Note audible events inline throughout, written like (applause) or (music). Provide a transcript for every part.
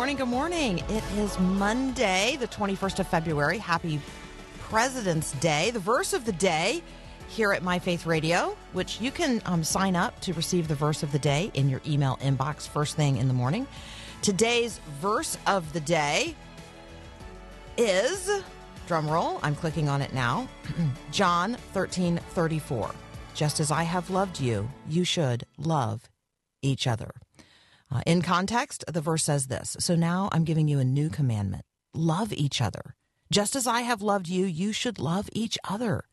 Morning, good morning. It is Monday, the 21st of February. Happy President's Day. The verse of the day here at My Faith Radio, which you can um, sign up to receive the verse of the day in your email inbox first thing in the morning. Today's verse of the day is, drum roll, I'm clicking on it now, (clears throat) John 13 34. Just as I have loved you, you should love each other. Uh, in context, the verse says this So now I'm giving you a new commandment love each other. Just as I have loved you, you should love each other.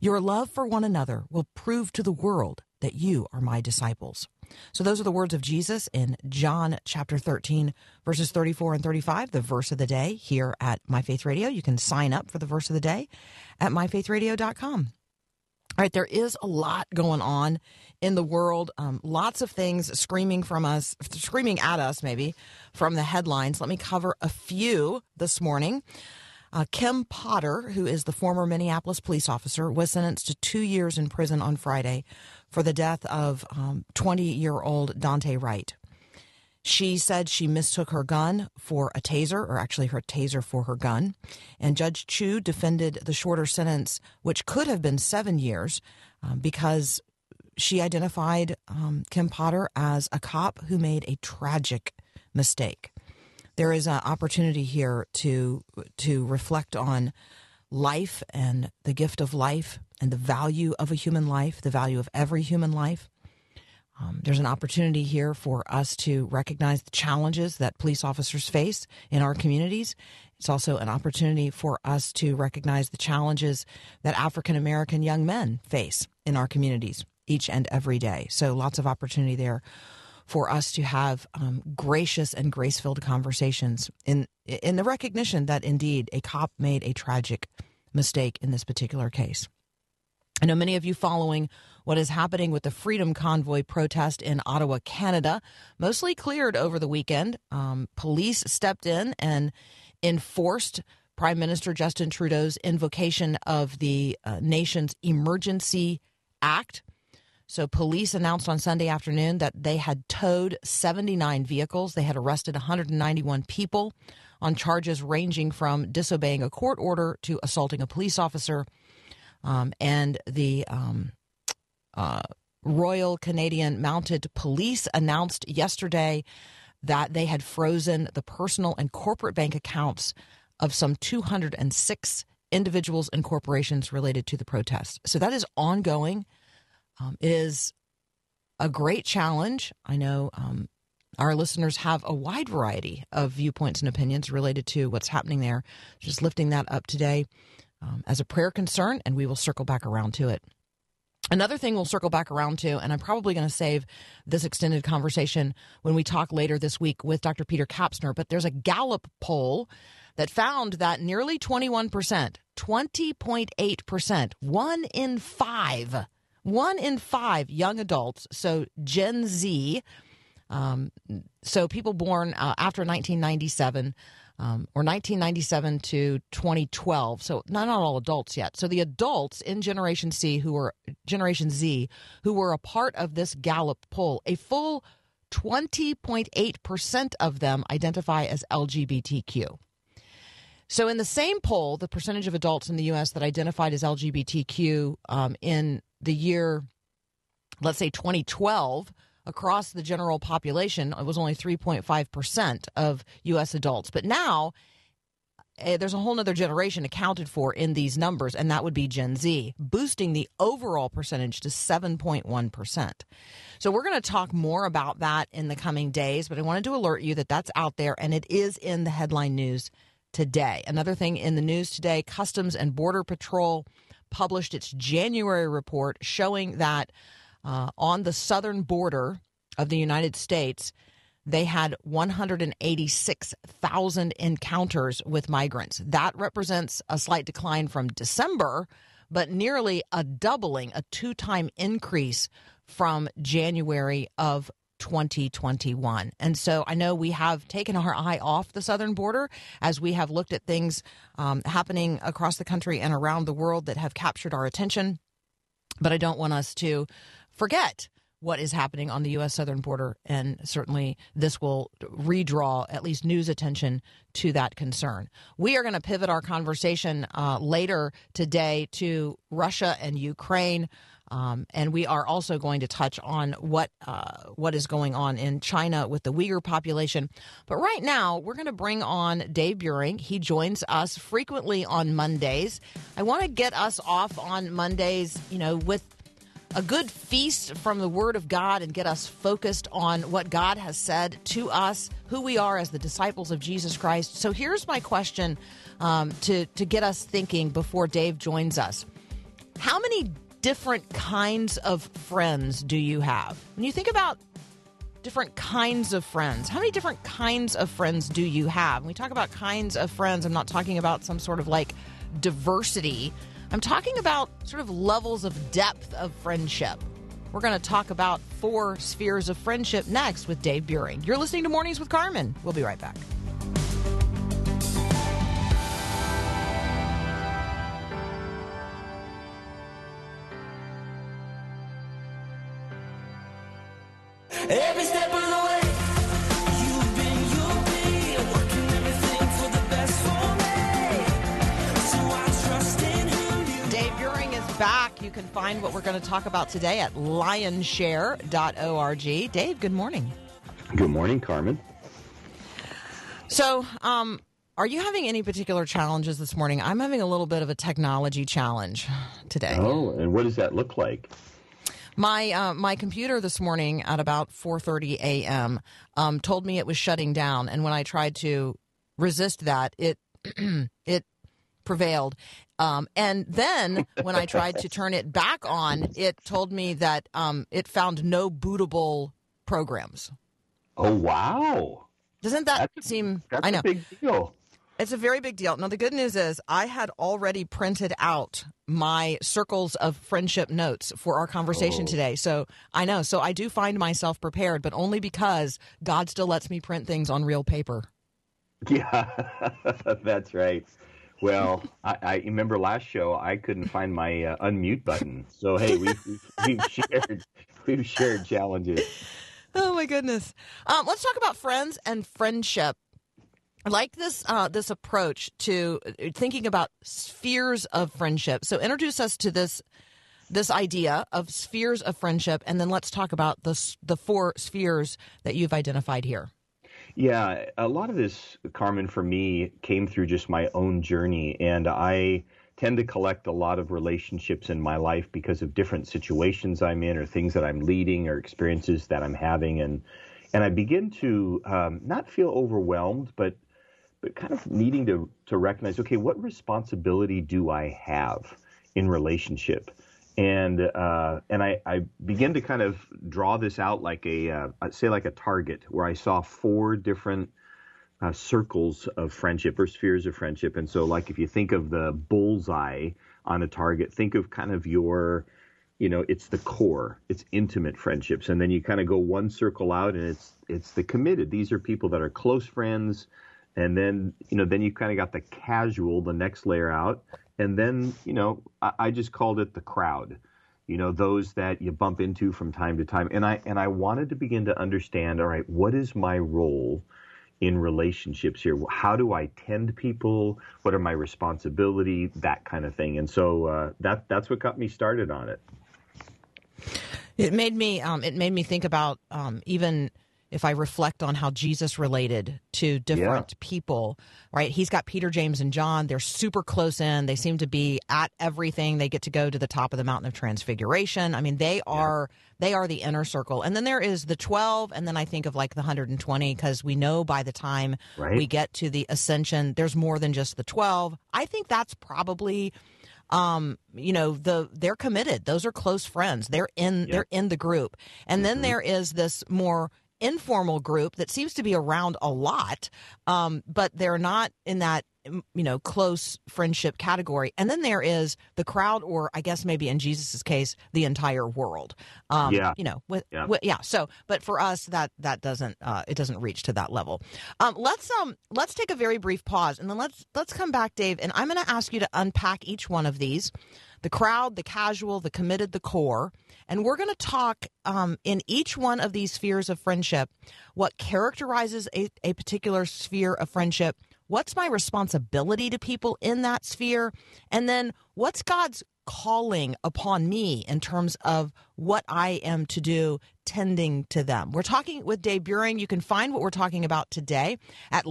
Your love for one another will prove to the world that you are my disciples. So, those are the words of Jesus in John chapter 13, verses 34 and 35, the verse of the day here at My Faith Radio. You can sign up for the verse of the day at myfaithradio.com. All right, there is a lot going on in the world. Um, lots of things screaming from us, screaming at us, maybe from the headlines. Let me cover a few this morning. Uh, Kim Potter, who is the former Minneapolis police officer, was sentenced to two years in prison on Friday for the death of 20 year old Daunte Wright. She said she mistook her gun for a taser, or actually her taser for her gun. And Judge Chu defended the shorter sentence, which could have been seven years, um, because she identified um, Kim Potter as a cop who made a tragic mistake. There is an opportunity here to to reflect on life and the gift of life and the value of a human life, the value of every human life. Um, there's an opportunity here for us to recognize the challenges that police officers face in our communities. It's also an opportunity for us to recognize the challenges that African American young men face in our communities each and every day. So, lots of opportunity there for us to have um, gracious and grace filled conversations in in the recognition that indeed a cop made a tragic mistake in this particular case. I know many of you following what is happening with the Freedom Convoy protest in Ottawa, Canada, mostly cleared over the weekend. Um, police stepped in and enforced Prime Minister Justin Trudeau's invocation of the uh, nation's Emergency Act. So, police announced on Sunday afternoon that they had towed 79 vehicles. They had arrested 191 people on charges ranging from disobeying a court order to assaulting a police officer. Um, and the um, uh, Royal Canadian Mounted Police announced yesterday that they had frozen the personal and corporate bank accounts of some 206 individuals and corporations related to the protests. So that is ongoing. Um, it is a great challenge. I know um, our listeners have a wide variety of viewpoints and opinions related to what's happening there. Just lifting that up today um, as a prayer concern, and we will circle back around to it. Another thing we'll circle back around to, and I'm probably going to save this extended conversation when we talk later this week with Dr. Peter Kapsner, but there's a Gallup poll that found that nearly 21%, 20.8%, one in five, one in five young adults, so Gen Z, um, so people born uh, after 1997, um, or 1997 to 2012. So not, not all adults yet. So the adults in Generation C who were Generation Z who were a part of this Gallup poll, a full 20.8% of them identify as LGBTQ. So, in the same poll, the percentage of adults in the U.S. that identified as LGBTQ um, in the year, let's say 2012, across the general population, it was only 3.5% of U.S. adults. But now, uh, there's a whole other generation accounted for in these numbers, and that would be Gen Z, boosting the overall percentage to 7.1%. So, we're going to talk more about that in the coming days, but I wanted to alert you that that's out there and it is in the headline news today. Another thing in the news today Customs and Border Patrol published its January report showing that uh, on the southern border of the United States, they had 186,000 encounters with migrants. That represents a slight decline from December, but nearly a doubling, a two time increase from January of 2021. And so I know we have taken our eye off the southern border as we have looked at things um, happening across the country and around the world that have captured our attention. But I don't want us to forget what is happening on the U.S. southern border. And certainly this will redraw at least news attention to that concern. We are going to pivot our conversation uh, later today to Russia and Ukraine. Um, and we are also going to touch on what uh, what is going on in China with the Uyghur population. But right now, we're going to bring on Dave Buehring. He joins us frequently on Mondays. I want to get us off on Mondays, you know, with a good feast from the Word of God and get us focused on what God has said to us, who we are as the disciples of Jesus Christ. So here's my question um, to to get us thinking before Dave joins us. How many different kinds of friends do you have? When you think about different kinds of friends, how many different kinds of friends do you have? When we talk about kinds of friends, I'm not talking about some sort of like diversity. I'm talking about sort of levels of depth of friendship. We're going to talk about four spheres of friendship next with Dave Buehring. You're listening to Mornings with Carmen. We'll be right back. Every step of the way, back. You can find what we're going to talk about today at lionshare.org. Dave, good morning. Good morning, Carmen. So, um, are you having any particular challenges this morning? I'm having a little bit of a technology challenge today. Oh, and what does that look like? My uh, my computer this morning at about 4:30 a.m. Um, told me it was shutting down, and when I tried to resist that, it (clears throat) it prevailed. Um, and then when I tried to turn it back on, it told me that um, it found no bootable programs. Oh, wow. Doesn't that That's seem? I know a big deal. It's a very big deal. Now, the good news is I had already printed out my circles of friendship notes for our conversation Oh. today. So I know. So I do find myself prepared, but only because God still lets me print things on real paper. (laughs) Yeah, (laughs) that's right. Well, I, I remember last show I couldn't find my uh, unmute button. So hey, we've, we've, we've (laughs) shared we've shared challenges. Oh my goodness. Um, let's talk about friends and friendship. I like this uh, this approach to uh, thinking about spheres of friendship. So introduce us to this this idea of spheres of friendship, and then let's talk about the the four spheres that you've identified here. Yeah, a lot of this, Carmen, for me came through just my own journey, and I tend to collect a lot of relationships in my life because of different situations I'm in, or things that I'm leading, or experiences that I'm having, and and I begin to um, not feel overwhelmed, but but kind of needing to to recognize, okay, what responsibility do I have in relationship? And uh, and I, I begin to kind of draw this out like a uh, say like a target where I saw four different uh, circles of friendship or spheres of friendship, and so like if you think of the bullseye on a target, think of kind of your you know it's the core it's intimate friendships. And then you kind of go one circle out and it's it's the committed. These are people that are close friends. And then you know then you kind of got the casual the next layer out and then you know I, I just called it the crowd you know those that you bump into from time to time. And i and i wanted to begin to understand all right what is my role in relationships here? How do i tend people? What are my responsibility? That kind of thing. And so uh, that that's what got me started on it. It made me um, it made me think about um, even if I reflect on how Jesus related to different people, right? He's got Peter, James, and John. They're super close in. They seem to be at everything. They get to go to the top of the mountain of transfiguration. I mean, they are they are the inner circle. And then there is the 12 and then I think of like the 120 because we know by the time Right. we get to the ascension there's more than just the 12. I think that's probably um you know the they're committed those are close friends they're in they're in the group and then there is this more informal group that seems to be around a lot um but they're not in that mm, you know close friendship category and then there is the crowd or i guess maybe in jesus's case the entire world um Yeah. you know with, Yeah. with yeah so but for us that that doesn't uh it doesn't reach to that level um let's um let's take a very brief pause and then let's let's come back dave and i'm going to ask you to unpack each one of these the crowd the casual the committed the core and we're going to talk um, in each one of these spheres of friendship what characterizes a, a particular sphere of friendship what's my responsibility to people in that sphere and then what's god's calling upon me in terms of what I am to do tending to them. We're talking with Dave Buehring. You can find what we're talking about today at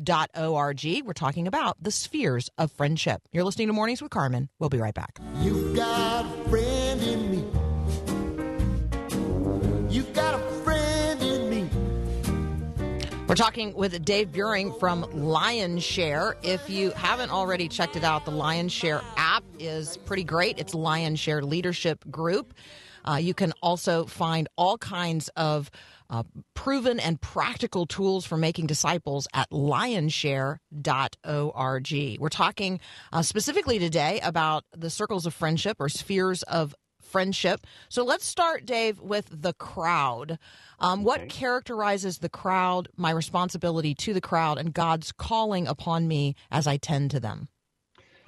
lionshare.org. We're talking about the spheres of friendship. You're listening to Mornings with Carmen. We'll be right back. You got a friend in me. You got a friend in me. We're talking with Dave Buehring from Lionshare. If you haven't already checked it out, the Lionshare app is pretty great. It's Lionshare Leadership Group. Uh, you can also find all kinds of uh, proven and practical tools for making disciples at lionshare.org. We're talking uh, specifically today about the circles of friendship or spheres of friendship. So let's start, Dave, with the crowd. Um, what characterizes the crowd, my responsibility to the crowd, and God's calling upon me as I tend to them?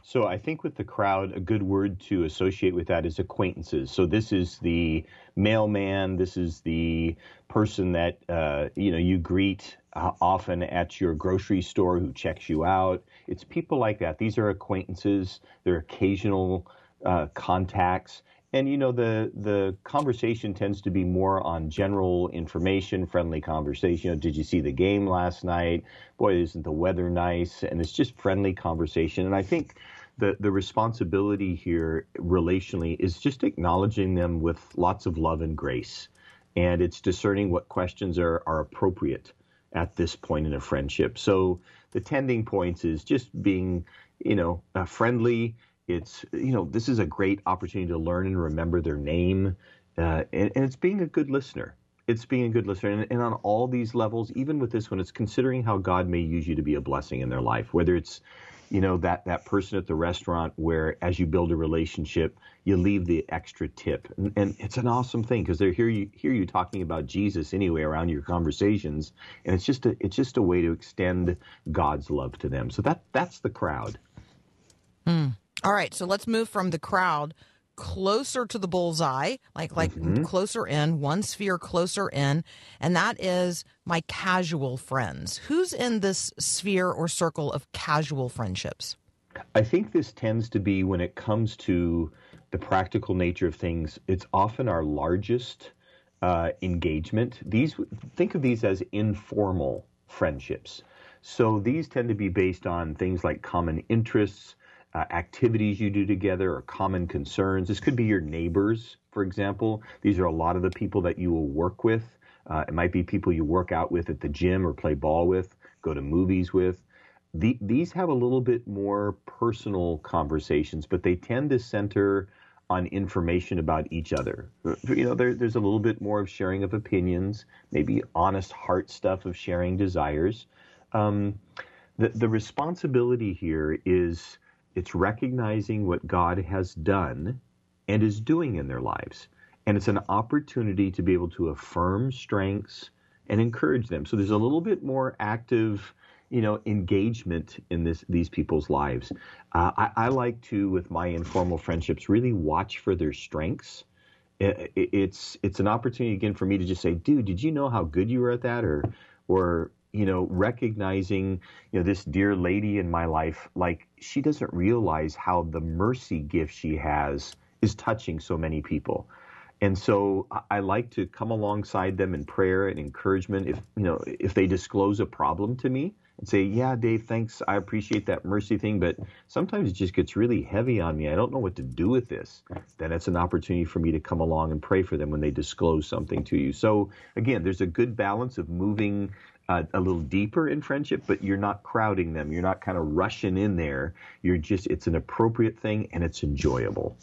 So I think with the crowd, a good word to associate with that is acquaintances. So this is the mailman. This is the person that uh, you know you greet uh, often at your grocery store who checks you out. It's people like that. These are acquaintances. They're occasional uh, contacts. And you know the the conversation tends to be more on general information, friendly conversation. You know, did you see the game last night? Boy, isn't the weather nice? And it's just friendly conversation. And I think the the responsibility here relationally is just acknowledging them with lots of love and grace, and it's discerning what questions are are appropriate at this point in a friendship. So the tending points is just being, you know, uh, friendly. It's, you know, this is a great opportunity to learn and remember their name. Uh, and, and it's being a good listener. It's being a good listener. And, and on all these levels, even with this one, it's considering how God may use you to be a blessing in their life, whether it's, you know, that, that person at the restaurant where as you build a relationship, you leave the extra tip. And, and it's an awesome thing because they hear you, hear you talking about Jesus anyway around your conversations. And it's just a, it's just a way to extend God's love to them. So that, that's the crowd. Hmm. All right, so let's move from the crowd closer to the bullseye, like like closer in, one sphere closer in, and that is my casual friends. Who's in this sphere or circle of casual friendships? I think this tends to be when it comes to the practical nature of things, it's often our largest uh, engagement. These think of these as informal friendships. So these tend to be based on things like common interests, uh, activities you do together, or common concerns. This could be your neighbors, for example. These are a lot of the people that you will work with. Uh, it might be people you work out with at the gym or play ball with, go to movies with the, these have a little bit more personal conversations, but they tend to center on information about each other. You know, there, there's a little bit more of sharing of opinions, maybe honest heart stuff of sharing desires. Um, the, the responsibility here is it's recognizing what God has done and is doing in their lives. And it's an opportunity to be able to affirm strengths and encourage them. So there's a little bit more active you know engagement in this these people's lives. Uh, I, I like to, with my informal friendships, really watch for their strengths. It, it, it's it's an opportunity again for me to just say, dude, did you know how good you were at that, or or you know recognizing you know this dear lady in my life, like she doesn't realize how the mercy gift she has is touching so many people And so I, like to come alongside them in prayer and encouragement. If you know, if they disclose a problem to me and say, "Yeah, Dave, thanks, I appreciate that mercy thing, but sometimes it just gets really heavy on me. I don't know what to do with this." Then it's an opportunity for me to come along and pray for them when they disclose something to you. So again, there's a good balance of moving uh, a little deeper in friendship, but you're not crowding them. You're not kind of rushing in there. You're just, it's an appropriate thing and it's enjoyable.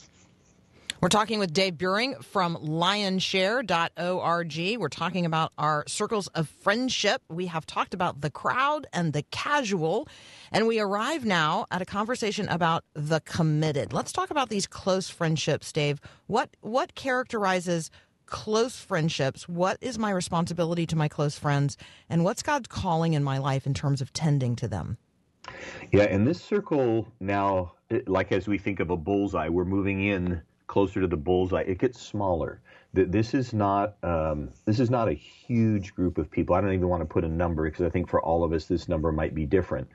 We're talking with Dave Buehring from lionshare.org. We're talking about our circles of friendship. We have talked about the crowd and the casual, and we arrive now at a conversation about the committed. Let's talk about these close friendships, Dave. What what characterizes close friendships? What is my responsibility to my close friends, and what's God's calling in my life in terms of tending to them? Yeah, and this circle now, like as we think of a bullseye, we're moving in closer to the bullseye. It gets smaller. This is not um, this is not a huge group of people. I don't even want to put a number because I think for all of us this number might be different.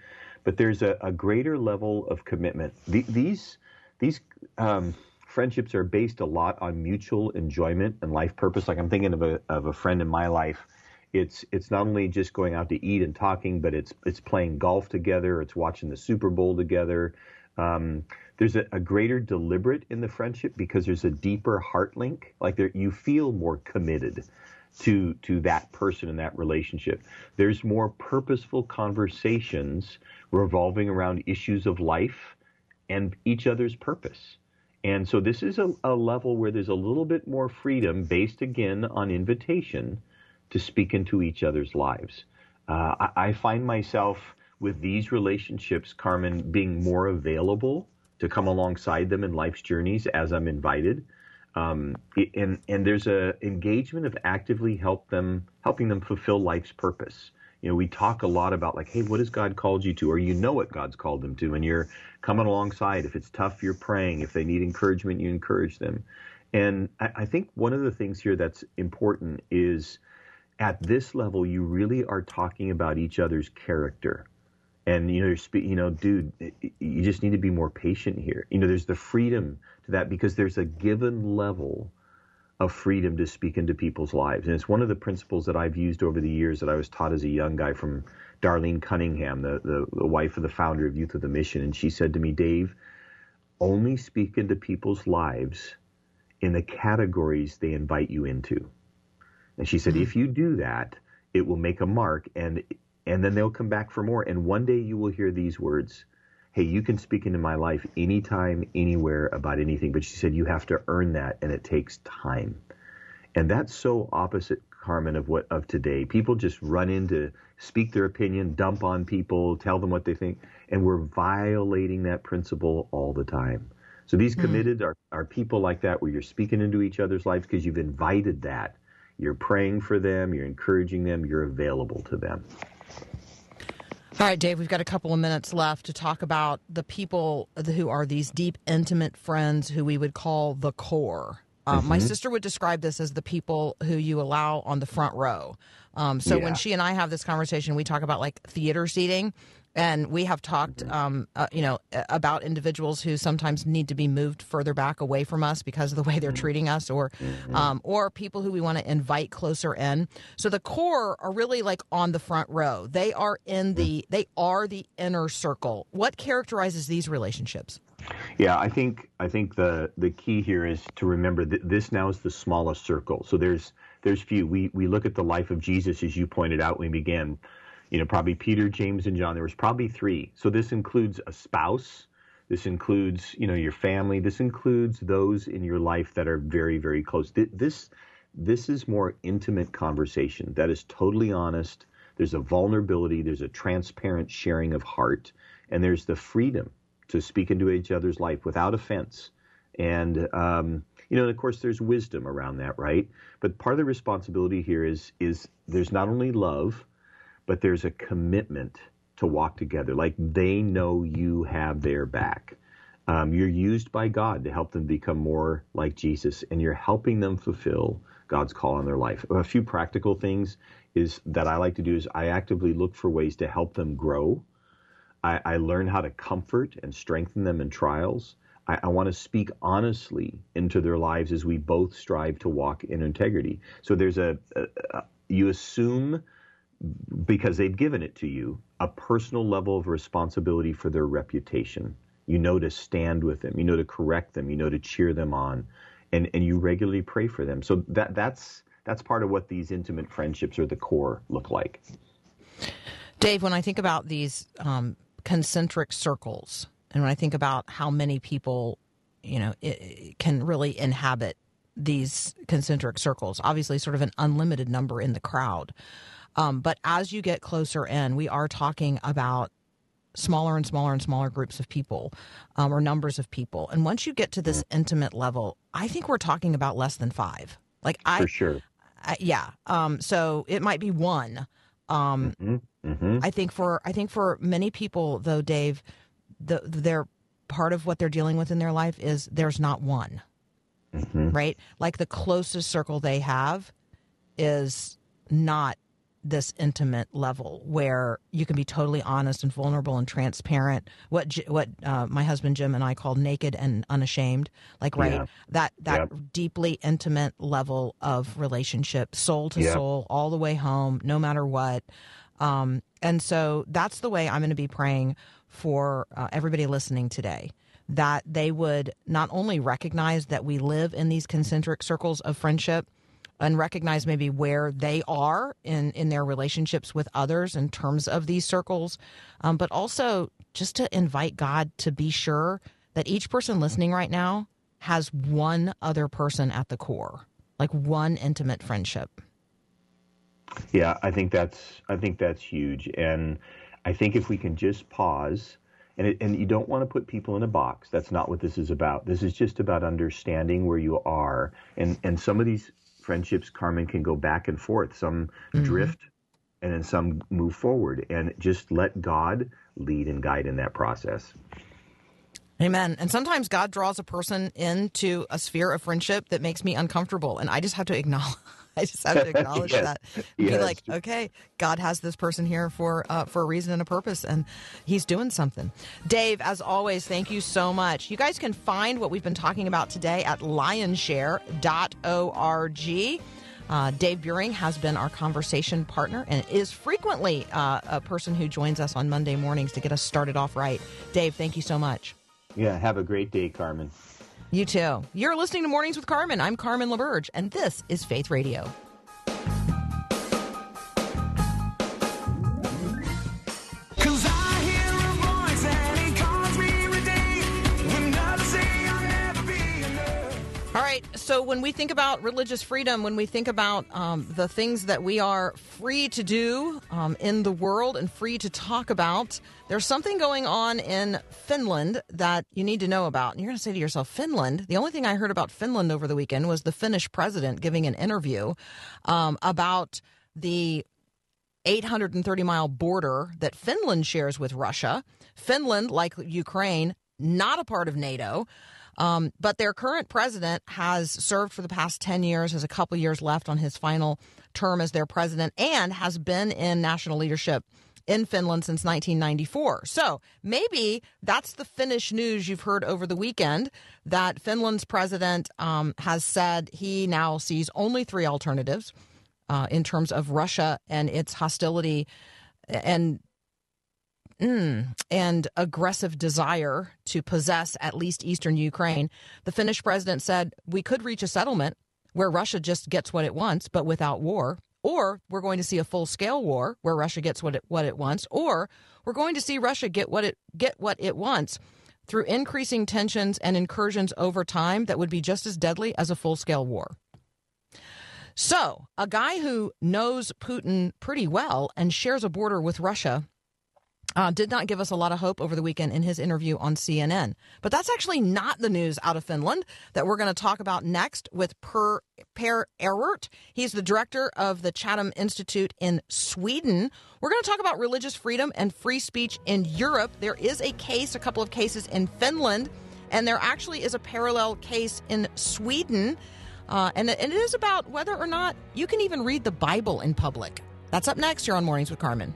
But there's a, a greater level of commitment. The, these these um, friendships are based a lot on mutual enjoyment and life purpose. Like I'm thinking of a of a friend in my life it's it's not only just going out to eat and talking, but it's it's playing golf together. It's watching the Super Bowl together. Um, there's a, a greater deliberate in the friendship because there's a deeper heart link. Like there, you feel more committed to to that person in that relationship. There's more purposeful conversations revolving around issues of life and each other's purpose. And so this is a, a level where there's a little bit more freedom based again on invitation to speak into each other's lives. Uh, I, I find myself with these relationships, Carmen, being more available to come alongside them in life's journeys as I'm invited. Um, and and there's a engagement of actively help them helping them fulfill life's purpose. You know, we talk a lot about like, hey, what has God called you to, or you know what God's called them to, and you're coming alongside. If it's tough, you're praying. If they need encouragement, you encourage them. And I, I think one of the things here that's important is at this level, you really are talking about each other's character. And you know, you're spe- you know, dude, you just need to be more patient here. You know, there's the freedom to that because there's a given level of freedom to speak into people's lives. And it's one of the principles that I've used over the years that I was taught as a young guy from Darlene Cunningham, the, the, the wife of the founder of Youth With A Mission. And she said to me, Dave, only speak into people's lives in the categories they invite you into. And she said, mm-hmm. if you do that, it will make a mark and and then they'll come back for more. And one day you will hear these words, Hey, you can speak into my life anytime, anywhere about anything. But she said you have to earn that and it takes time. And that's so opposite, Carmen, of what of today. People just run in to speak their opinion, dump on people, tell them what they think, and we're violating that principle all the time. So these hmm. committed are, are people like that where you're speaking into each other's lives because you've invited that. You're praying for them, you're encouraging them, you're available to them. All right, Dave, we've got a couple of minutes left to talk about the people who are these deep, intimate friends who we would call the core. Uh, My sister would describe this as the people who you allow on the front row. Um, so Yeah. when she and I have this conversation, we talk about like theater seating. And we have talked, um, uh, you know, about individuals who sometimes need to be moved further back away from us because of the way they're treating us, or, um, or people who we want to invite closer in. So the core are really like on the front row. They are in the, they are the inner circle. What characterizes these relationships? Yeah, I think I think the the key here is to remember that this now is the smallest circle. So there's there's few. We we look at the life of Jesus as you pointed out when we began. You know, probably Peter, James, and John. There was probably three. So this includes a spouse. This includes you know your family. This includes those in your life that are very very close. This this is more intimate conversation that is totally honest. There's a vulnerability. There's a transparent sharing of heart, and there's the freedom to speak into each other's life without offense. And um, you know, and of course, there's wisdom around that, right? But part of the responsibility here is is there's not only love, but there's a commitment to walk together. Like they know you have their back. Um, you're used by God to help them become more like Jesus, and you're helping them fulfill God's call on their life. A few practical things is that I like to do is I actively look for ways to help them grow. I, I learn how to comfort and strengthen them in trials. I, I want to speak honestly into their lives as we both strive to walk in integrity. So there's a, a, a you assume because they've given it to you a personal level of responsibility for their reputation. You know to stand with them, you know to correct them, you know to cheer them on, and and you regularly pray for them. So that that's that's part of what these intimate friendships or the core look like. Dave, when I think about these um, concentric circles, and when I think about how many people, you know, i i- can really inhabit these concentric circles, obviously, sort of an unlimited number in the crowd. Um, but as you get closer in, we are talking about smaller and smaller and smaller groups of people um, or numbers of people. And once you get to this intimate level, I think we're talking about less than five. Like I, For sure. I yeah. Um, so it might be one. Um, hmm I think for I think for many people though, Dave, the they're part of what they're dealing with in their life is there's not one. Right? Like the closest circle they have is not this intimate level where you can be totally honest and vulnerable and transparent. What what uh, my husband Jim and I call naked and unashamed. Like right Yeah. that that Yep. deeply intimate level of relationship, soul to Yep. soul, all the way home, no matter what. Um, and so that's the way I'm going to be praying for uh, everybody listening today that they would not only recognize that we live in these concentric circles of friendship and recognize maybe where they are in, in their relationships with others in terms of these circles, um, but also just to invite God to be sure that each person listening right now has one other person at the core, like one intimate friendship. Yeah, I think that's I think that's huge, and I think if we can just pause, and it, and you don't want to put people in a box. That's not what this is about. This is just about understanding where you are, and and some of these friendships, Carmen, can go back and forth. Some mm-hmm. drift, and then some move forward, and just let God lead and guide in that process. Amen. And sometimes God draws a person into a sphere of friendship that makes me uncomfortable, and I just have to acknowledge. I just have to (laughs) acknowledge Yes. that. Be Yes. like, okay, God has this person here for uh, for a reason and a purpose, and He's doing something. Dave, as always, thank you so much. You guys can find what we've been talking about today at lionshare.org. Uh, Dave Buehring has been our conversation partner and is frequently uh, a person who joins us on Monday mornings to get us started off right. Dave, thank you so much. Yeah, have a great day, Carmen. You too. You're listening to Mornings with Carmen. I'm Carmen LaBerge, and this is Faith Radio. So when we think about religious freedom, when we think about um, the things that we are free to do um, in the world and free to talk about, there's something going on in Finland that you need to know about. And you're going to say to yourself, Finland? The only thing I heard about Finland over the weekend was the Finnish president giving an interview um, about the 830 mile border that Finland shares with Russia. Finland, like Ukraine, not a part of NATO. Um, but their current president has served for the past 10 years, has a couple years left on his final term as their president, and has been in national leadership in Finland since 1994. So maybe that's the Finnish news you've heard over the weekend that Finland's president um, has said he now sees only three alternatives uh, in terms of Russia and its hostility and mm, and aggressive desire to possess at least eastern Ukraine. The Finnish president said we could reach a settlement where Russia just gets what it wants, but without war. Or we're going to see a full scale war where Russia gets what it what it wants, or we're going to see Russia get what it get what it wants through increasing tensions and incursions over time that would be just as deadly as a full scale war. So, a guy who knows Putin pretty well and shares a border with Russia uh, did not give us a lot of hope over the weekend in his interview on CNN. But that's actually not the news out of Finland that we're going to talk about next with Per, per Ewert. He's the director of the Clapham Institute in Sweden. We're going to talk about religious freedom and free speech in Europe. There is a case, a couple of cases in Finland, and there actually is a parallel case in Sweden. Uh, and, and it is about whether or not you can even read the Bible in public. That's up next You're on Mornings with Carmen.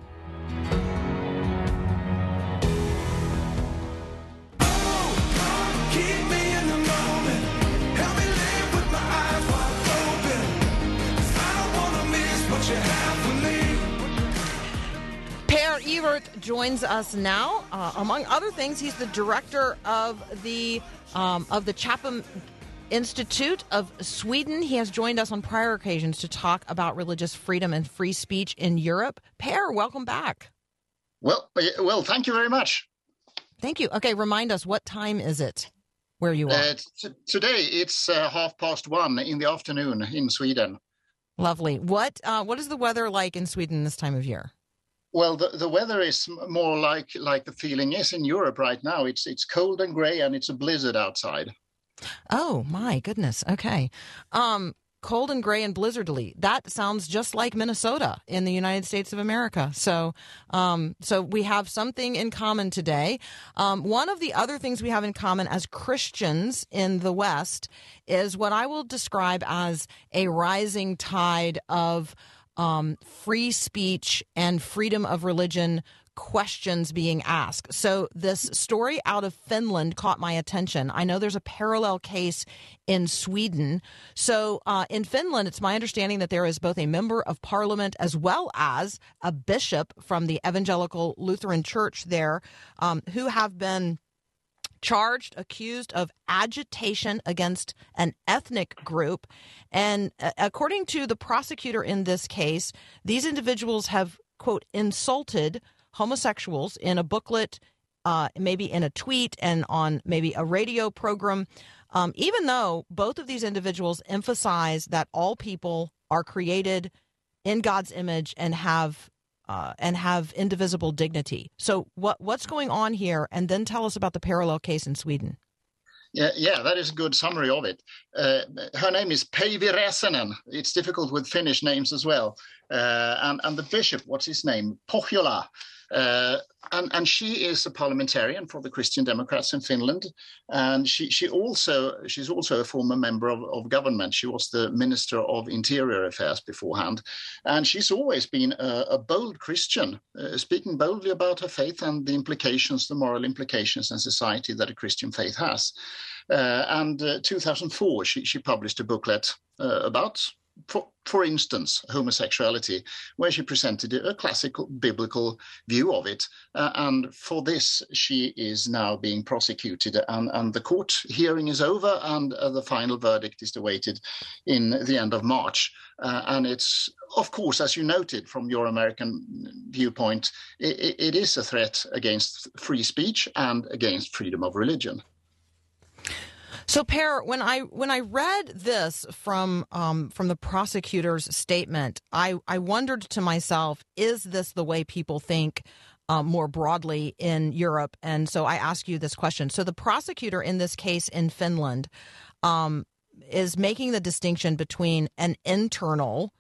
Joins us now. Uh, among other things, he's the director of the um, of the Clapham Institute of Sweden. He has joined us on prior occasions to talk about religious freedom and free speech in Europe. Per, welcome back. Well, uh, well, thank you very much. Thank you. Okay, remind us what time is it where you are? Uh, t- today it's uh, half past one in the afternoon in Sweden. Lovely. What uh, what is the weather like in Sweden this time of year? Well, the, the weather is more like like the feeling is in Europe right now. It's it's cold and grey and it's a blizzard outside. Oh my goodness. Okay. Um, cold and gray and blizzardly. That sounds just like Minnesota in the United States of America. So, um, so we have something in common today. Um, one of the other things we have in common as Christians in the West is what I will describe as a rising tide of um, free speech and freedom of religion questions being asked. So, this story out of Finland caught my attention. I know there's a parallel case in Sweden. So, uh, in Finland, it's my understanding that there is both a member of parliament as well as a bishop from the Evangelical Lutheran Church there um, who have been charged, accused of agitation against an ethnic group. And uh, according to the prosecutor in this case, these individuals have, quote, insulted homosexuals in a booklet, uh, maybe in a tweet, and on maybe a radio program. Um, even though both of these individuals emphasize that all people are created in God's image and have uh, and have indivisible dignity. So, what what's going on here? And then tell us about the parallel case in Sweden. Yeah, yeah, that is a good summary of it. Uh, her name is Päivi Räsänen. It's difficult with Finnish names as well. Uh, and, and the bishop, what's his name? Pohjola. Uh, and, and she is a parliamentarian for the Christian Democrats in Finland, and she, she also she's also a former member of, of government. She was the Minister of Interior Affairs beforehand, and she's always been a, a bold Christian, uh, speaking boldly about her faith and the implications, the moral implications in society that a Christian faith has. Uh, and uh, 2004, she, she published a booklet uh, about for, for instance, homosexuality, where she presented a classical biblical view of it. Uh, and for this, she is now being prosecuted, and, and the court hearing is over, and uh, the final verdict is awaited in the end of March. Uh, and it's, of course, as you noted from your American viewpoint, it, it is a threat against free speech and against freedom of religion. So, Per, when I when I read this from um, from the prosecutor's statement, I I wondered to myself, is this the way people think? Um, more broadly in Europe, and so I ask you this question. So the prosecutor in this case in Finland um, is making the distinction between an internal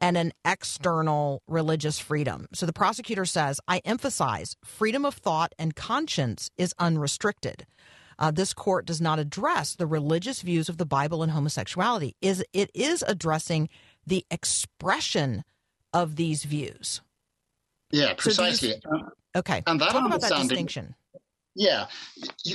and an external religious freedom. So the prosecutor says, I emphasize freedom of thought and conscience is unrestricted. Uh, this court does not address the religious views of the Bible and homosexuality. Is it is addressing the expression of these views? Yeah, So do you- precisely. Okay, And that talk about that understanding- distinction. Yeah,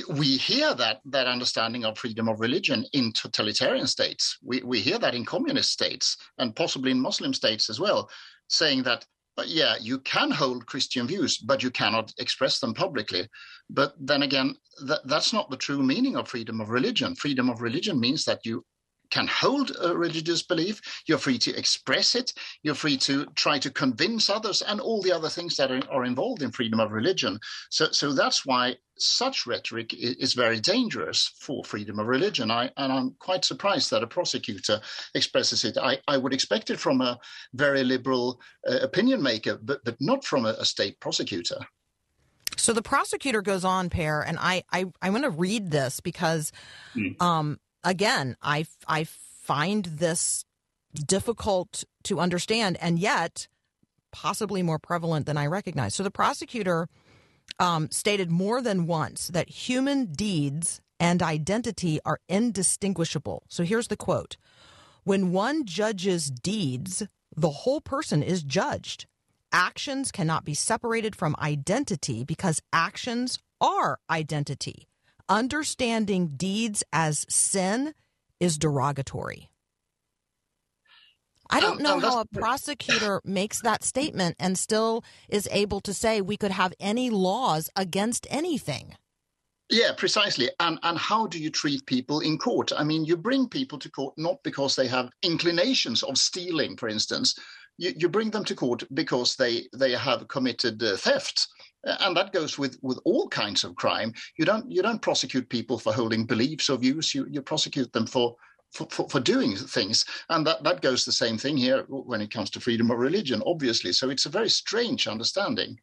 we hear that that understanding of freedom of religion in totalitarian states. We we hear that in communist states and possibly in Muslim states as well, saying that uh, yeah, you can hold Christian views, but you cannot express them publicly. But then again, that, that's not the true meaning of freedom of religion. Freedom of religion means that you can hold a religious belief. You're free to express it. You're free to try to convince others, and all the other things that are, are involved in freedom of religion. So, so that's why such rhetoric is very dangerous for freedom of religion. I, and I'm quite surprised that a prosecutor expresses it. I, I would expect it from a very liberal uh, opinion maker, but, but not from a, a state prosecutor. So the prosecutor goes on, Per, and I I, I want to read this because, um, again, I I find this difficult to understand, and yet possibly more prevalent than I recognize. So the prosecutor um, stated more than once that human deeds and identity are indistinguishable. So here's the quote: "When one judges deeds, the whole person is judged." actions cannot be separated from identity because actions are identity. Understanding deeds as sin is derogatory. I don't And- know and how a prosecutor makes that statement and still is able to say we could have any laws against anything. Yeah, precisely. And and how do you treat people in court? I mean, you bring people to court not because they have inclinations of stealing, for instance. You, you bring them to court because they they have committed uh, theft, and that goes with with all kinds of crime. You don't you don't prosecute people for holding beliefs or views. You you prosecute them for. For, for, for doing things and that, that goes the same thing here when it comes to freedom of religion obviously so it's a very strange understanding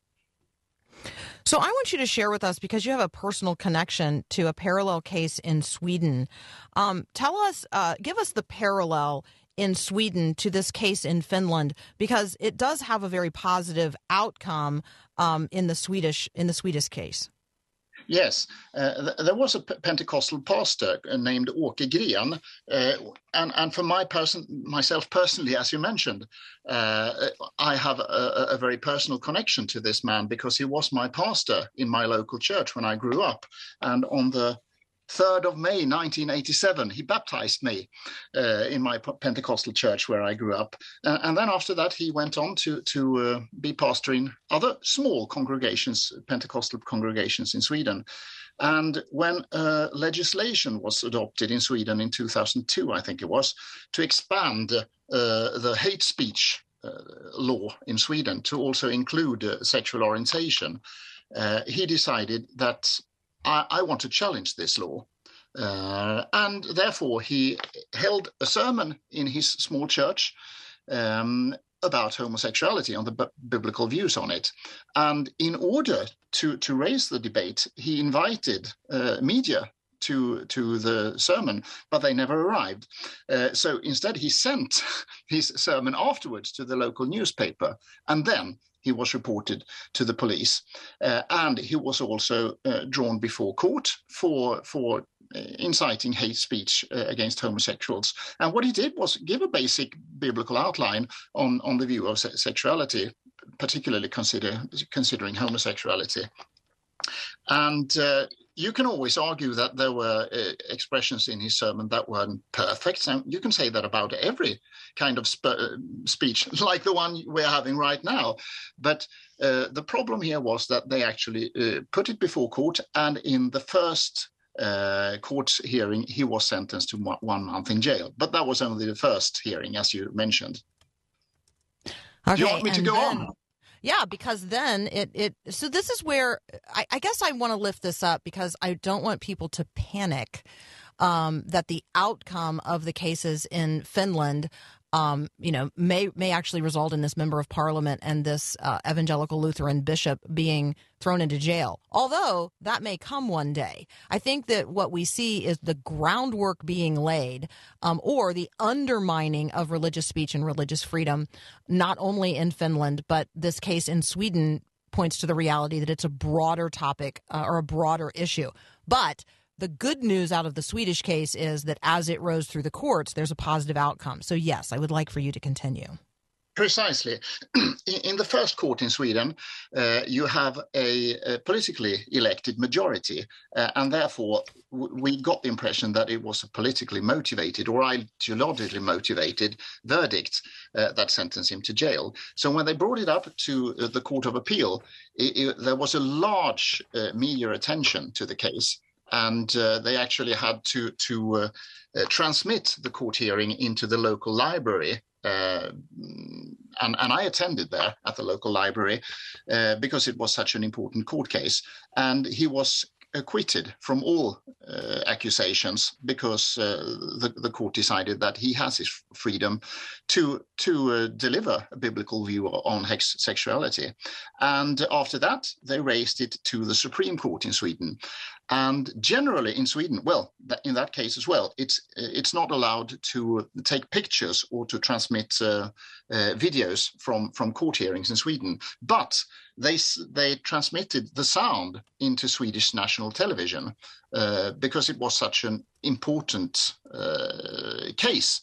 So I want you to share with us because you have a personal connection to a parallel case in Sweden. Um, tell us, uh, give us the parallel in Sweden to this case in Finland because it does have a very positive outcome um, in the Swedish in the Swedish case. Yes, uh, th- there was a P- Pentecostal pastor named Åke uh, and and for my person myself personally, as you mentioned, uh, I have a, a very personal connection to this man because he was my pastor in my local church when I grew up, and on the 3rd of May 1987, he baptized me uh, in my Pentecostal church where I grew up. Uh, and then after that, he went on to, to uh, be pastor in other small congregations, Pentecostal congregations in Sweden. And when uh, legislation was adopted in Sweden in 2002, I think it was, to expand uh, the hate speech uh, law in Sweden to also include sexual orientation, he decided that I, I want to challenge this law. Uh, and therefore, he held a sermon in his small church um, about homosexuality, on the b- biblical views on it. And in order to, to raise the debate, he invited uh, media to to the sermon, but they never arrived. Uh, so instead, he sent (laughs) his sermon afterwards to the local newspaper, and then he was reported to the police, uh, and he was also uh, drawn before court for for uh, inciting hate speech uh, against homosexuals. And what he did was give a basic biblical outline on on the view of se- sexuality, particularly consider considering homosexuality. And uh, you can always argue that there were uh, expressions in his sermon that weren't perfect. And you can say that about every kind of sp- uh, speech, (laughs) like the one we're having right now. But uh, the problem here was that they actually uh, put it before court, and in the first uh, court hearing, he was sentenced to one month in jail. But that was only the first hearing, as you mentioned. Okay, Do you want me to go then- on? Yeah, because then it it so this is where I, I guess I want to lift this up because I don't want people to panic um, that the outcome of the cases in Finland. Um, you know, may may actually result in this member of parliament and this uh, evangelical Lutheran bishop being thrown into jail. Although that may come one day, I think that what we see is the groundwork being laid, um, or the undermining of religious speech and religious freedom, not only in Finland but this case in Sweden points to the reality that it's a broader topic uh, or a broader issue. But the good news out of the Swedish case is that as it rose through the courts, there's a positive outcome. So, yes, I would like for you to continue. Precisely. (clears throat) In, the first court in Sweden, uh, you have a, a politically elected majority, uh, and therefore w- we got the impression that it was a politically motivated or ideologically motivated verdict uh, that sentenced him to jail. So when they brought it up to uh, the Court of Appeal, it, it, there was a large uh, media attention to the case. And uh, they actually had to to uh, uh, transmit the court hearing into the local library uh, and, and I attended there at the local library uh, because it was such an important court case. And he was acquitted from all uh, accusations because uh, the, the court decided that he has his freedom to to uh, deliver a biblical view on hex- sexuality. And after that, they raised it to the Supreme Court in Sweden. And generally in Sweden, well, in that case as well, it's it's not allowed to take pictures or to transmit uh, uh, videos from from court hearings in Sweden, but they they transmitted the sound into Swedish national television uh, because it was such an important uh, case.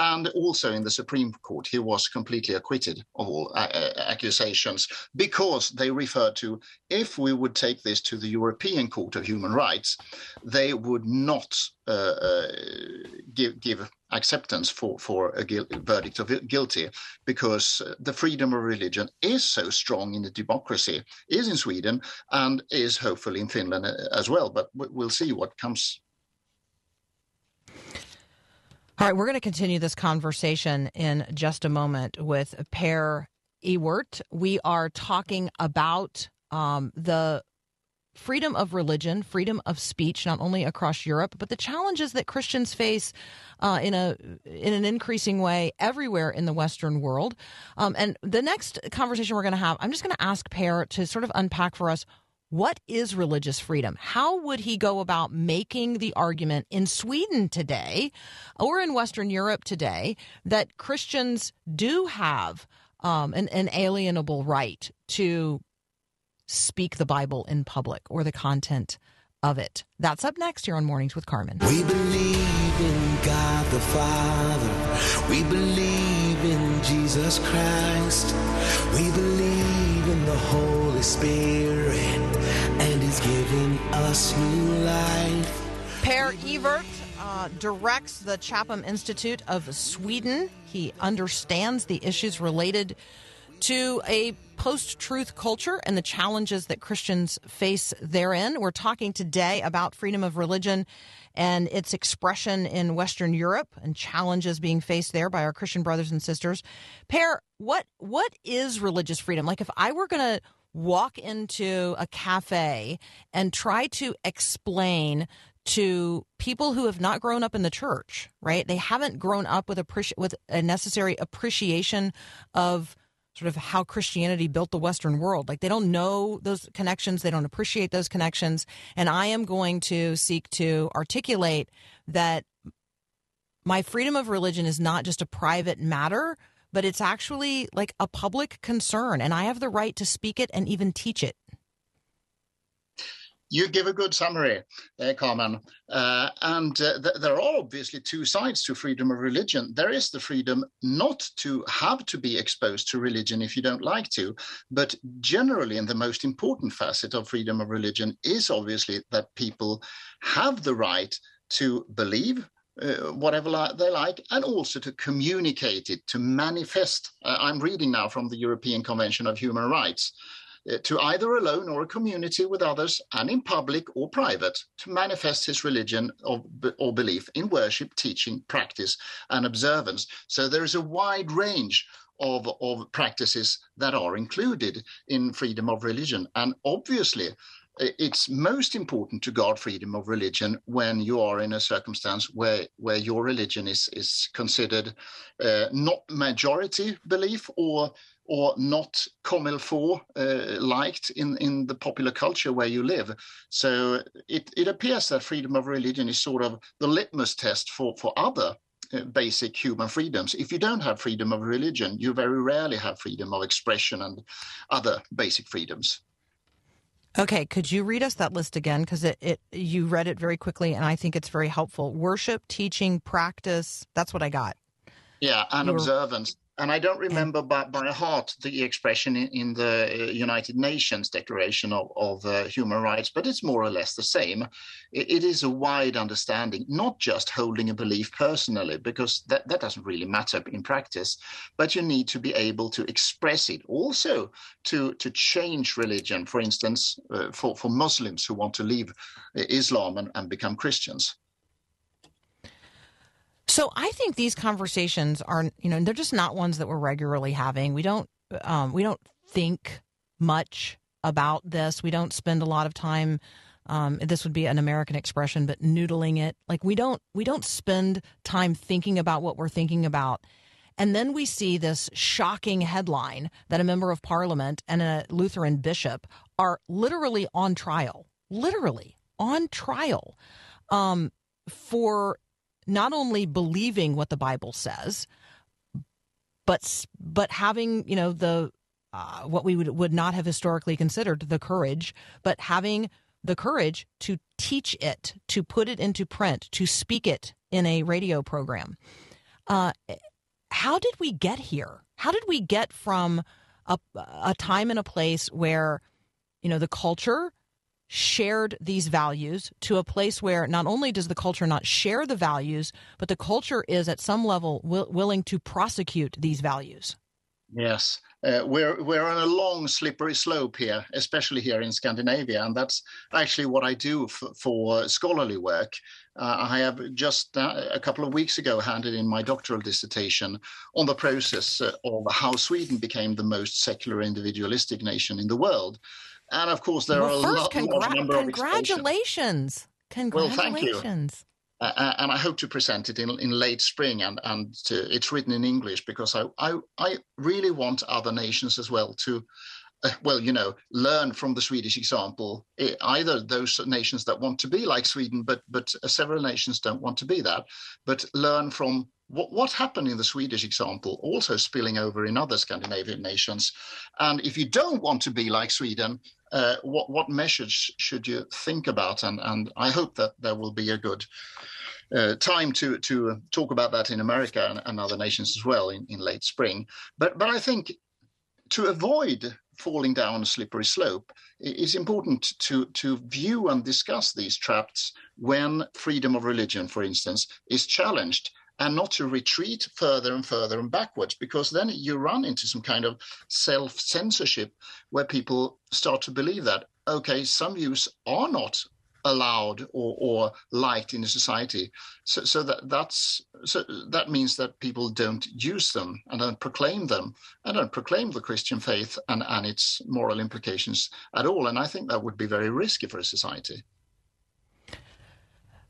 And also in the Supreme Court, he was completely acquitted of all uh, uh, accusations because they referred to if we would take this to the European Court of Human Rights, they would not uh, give, give acceptance for, for a verdict of guilty because uh, the freedom of religion is so strong in the democracy, is in Sweden, and is hopefully in Finland uh, as well. But we- we'll see what comes All right, we're going to continue this conversation in just a moment with Per Ewert. We are talking about um, the freedom of religion, freedom of speech, not only across Europe, but the challenges that Christians face uh, in a in an increasing way everywhere in the Western world. Um, and the next conversation we're going to have, I'm just going to ask Per to sort of unpack for us what is religious freedom? How would he go about making the argument in Sweden today or in Western Europe today that Christians do have um, an, an alienable right to speak the Bible in public or the content of it? That's up next here on Mornings with Carmen. We believe in God the Father. We believe in Jesus Christ. We believe in the Holy Spirit. And He's giving us new life. Per Ewert uh, directs the Chatham Institute of Sweden. He understands the issues related to a post truth culture and the challenges that Christians face therein. We're talking today about freedom of religion and its expression in Western Europe and challenges being faced there by our Christian brothers and sisters. Per, what what is religious freedom? Like if I were going to walk into a cafe and try to explain to people who have not grown up in the church, right? They haven't grown up with appreci- with a necessary appreciation of sort of how Christianity built the Western world. Like they don't know those connections, they don't appreciate those connections, and I am going to seek to articulate that my freedom of religion is not just a private matter, but it's actually like a public concern, and I have the right to speak it and even teach it. You give a good summary, uh, Carmen. Uh, and uh, th- there are obviously two sides to freedom of religion. There is the freedom not to have to be exposed to religion if you don't like to. But generally, and the most important facet of freedom of religion is obviously that people have the right to believe uh, whatever li- they like, and also to communicate it, to manifest. Uh, I'm reading now from the European Convention of Human Rights. Uh, To either alone or a community with others, and in public or private, to manifest his religion or, or belief in worship, teaching, practice, and observance. So there is a wide range of, of practices that are included in freedom of religion. And obviously, it's most important to guard freedom of religion when you are in a circumstance where where your religion is is considered uh, not majority belief or or not comme il faut uh, liked in in the popular culture where you live so it it appears that freedom of religion is sort of the litmus test for for other uh, basic human freedoms. If you don't have freedom of religion, you very rarely have freedom of expression and other basic freedoms. Okay, could you read us that list again? Because it, it you read it very quickly, and I think it's very helpful. Worship, teaching, practice. That's what I got. Yeah, and You're- observance. And I don't remember by, by heart the expression in, in the uh, United Nations Declaration of, of uh, Human Rights, but it's more or less the same. It, it is a wide understanding, not just holding a belief personally, because that, that doesn't really matter in practice, but you need to be able to express it. Also, to, to change religion, for instance, uh, for, for Muslims who want to leave uh, Islam and, and become Christians. So I think these conversations are, you know, they're just not ones that we're regularly having. We don't, um, we don't think much about this. We don't spend a lot of time. Um, this would be an American expression, but noodling it. Like we don't, we don't spend time thinking about what we're thinking about. And then we see this shocking headline that a member of parliament and a Lutheran bishop are literally on trial, literally on trial um, for not only believing what the Bible says, but but having you know the uh, what we would would not have historically considered the courage, but having the courage to teach it, to put it into print, to speak it in a radio program. Uh, how did we get here? How did we get from a, a time and a place where, you know, the culture shared these values to a place where not only does the culture not share the values, but the culture is at some level will, willing to prosecute these values? Yes, uh, we're we're on a long slippery slope here, especially here in Scandinavia, and that's actually what I do f- for scholarly work. Uh, I have just uh, a couple of weeks ago handed in my doctoral dissertation on the process uh, of how Sweden became the most secular individualistic nation in the world, and of course there well, are a first, lot, large congra- number of exposures. congratulations. Well, thank you. Uh, and I hope to present it in, in late spring, and and to, it's written in English because I, I I really want other nations as well to, uh, well, you know, learn from the Swedish example. Eh, Either those nations that want to be like Sweden, but but uh, several nations don't want to be that, but learn from what what happened in the Swedish example, also spilling over in other Scandinavian nations. And if you don't want to be like Sweden, uh, what what measures should you think about? And and I hope that there will be a good uh, time to to uh, talk about that in America and, and other nations as well in, in late spring. But but I think to avoid falling down a slippery slope, it's important to to view and discuss these traps when freedom of religion, for instance, is challenged. And not to retreat further and further and backwards, because then you run into some kind of self censorship where people start to believe that, okay, some views are not allowed or, or liked in a society. So, so that that's so that means that people don't use them and don't proclaim them and don't proclaim the Christian faith and, and its moral implications at all. And I think that would be very risky for a society.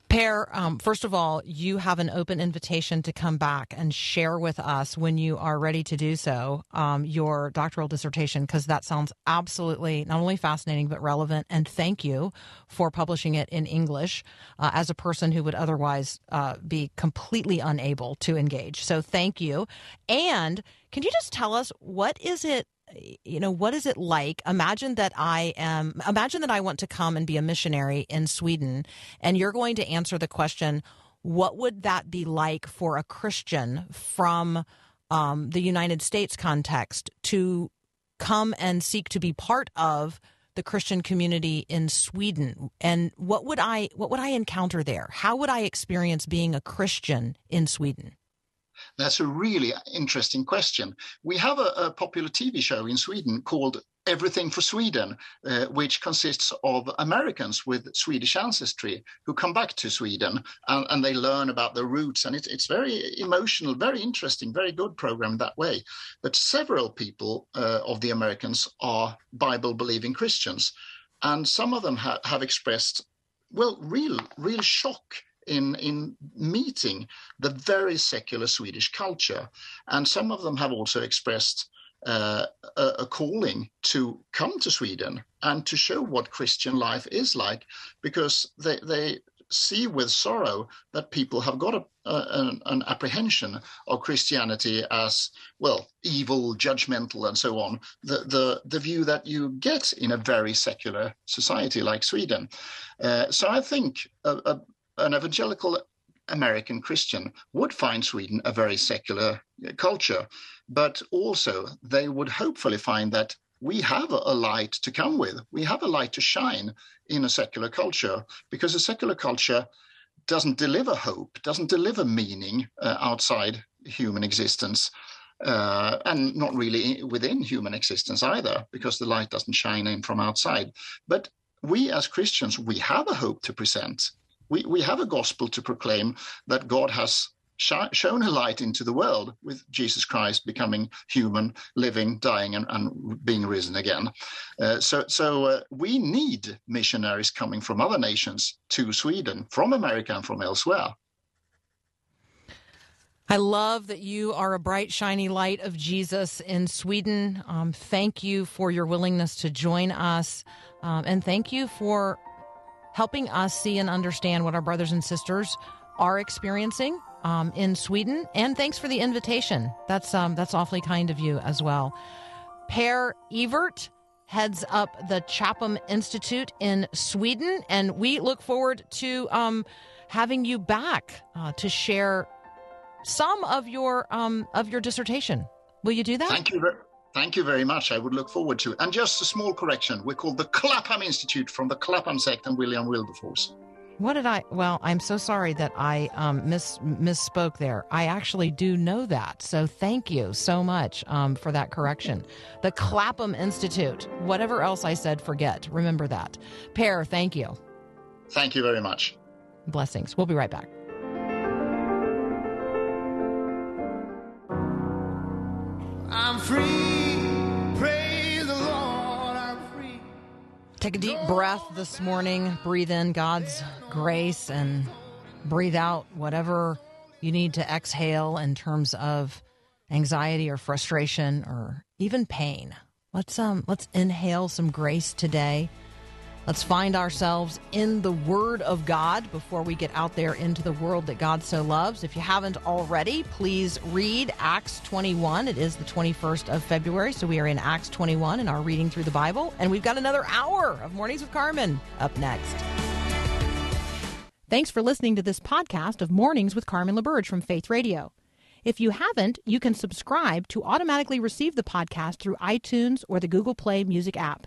Per, um, first of all, you have an open invitation to come back and share with us when you are ready to do so um, your doctoral dissertation, because that sounds absolutely not only fascinating but relevant. And thank you for publishing it in English uh, as a person who would otherwise uh, be completely unable to engage. So thank you. And can you just tell us what is it you know what is it like? Imagine that i am imagine that i want to come and be a missionary in sweden and you're going to answer the question what would that be like for a christian from um, the united states context to come and seek to be part of the christian community in sweden? And what would i what would i encounter there? How would i experience being a christian in sweden That's a really interesting question. We have a, a popular TV show in Sweden called Everything for Sweden, uh, which consists of Americans with Swedish ancestry who come back to Sweden and, and they learn about their roots. And it's, it's very emotional, very interesting, very good program that way. But several people uh, of the Americans are Bible believing Christians. And some of them ha- have expressed, well, real, real shock in in meeting the very secular Swedish culture, and some of them have also expressed uh, a, a calling to come to Sweden and to show what Christian life is like, because they they see with sorrow that people have got a, a, an, an apprehension of Christianity as well evil, judgmental, and so on. The the the view that you get in a very secular society like Sweden. Uh, so I think a, an evangelical American Christian would find Sweden a very secular culture, but also they would hopefully find that we have a light to come with. We have a light to shine in a secular culture because a secular culture doesn't deliver hope, doesn't deliver meaning uh, outside human existence. Uh, and not really within human existence either, because the light doesn't shine in from outside. But we as Christians, we have a hope to present we, we have a gospel to proclaim that God has sh- shown a light into the world with Jesus Christ becoming human, living, dying, and, and being risen again. Uh, so so uh, we need missionaries coming from other nations to Sweden, from America, and from elsewhere. I love that you are a bright, shiny light of Jesus in Sweden. Um, thank you for your willingness to join us. Um, and thank you for helping us see and understand what our brothers and sisters are experiencing um, in Sweden. And thanks for the invitation. That's um, that's awfully kind of you as well. Per Ewert heads up the Chapham Institute in Sweden, and we look forward to um, having you back uh, to share some of your um, of your dissertation. Will you do that? Thank you. Ver- Thank you very much. I would look forward to it. And just a small correction: we're called the Clapham Institute from the Clapham sect and William Wilberforce. What did I? Well, I'm so sorry that I um, miss misspoke there. I actually do know that, so thank you so much um, for that correction. The Clapham Institute. Whatever else I said, forget. Remember that. Per, thank you. Thank you very much. Blessings. We'll be right back. I'm free. Take a deep breath this morning. Breathe in God's grace and breathe out whatever you need to exhale in terms of anxiety or frustration or even pain. Let's um let's inhale some grace today. Let's find ourselves in the Word of God before we get out there into the world that God so loves. If you haven't already, please read Acts 21. It is the 21st of February, so we are in Acts 21 and are reading through the Bible. And we've got another hour of Mornings with Carmen up next. Thanks for listening to this podcast of Mornings with Carmen LaBerge from Faith Radio. If you haven't, you can subscribe to automatically receive the podcast through iTunes or the Google Play Music app.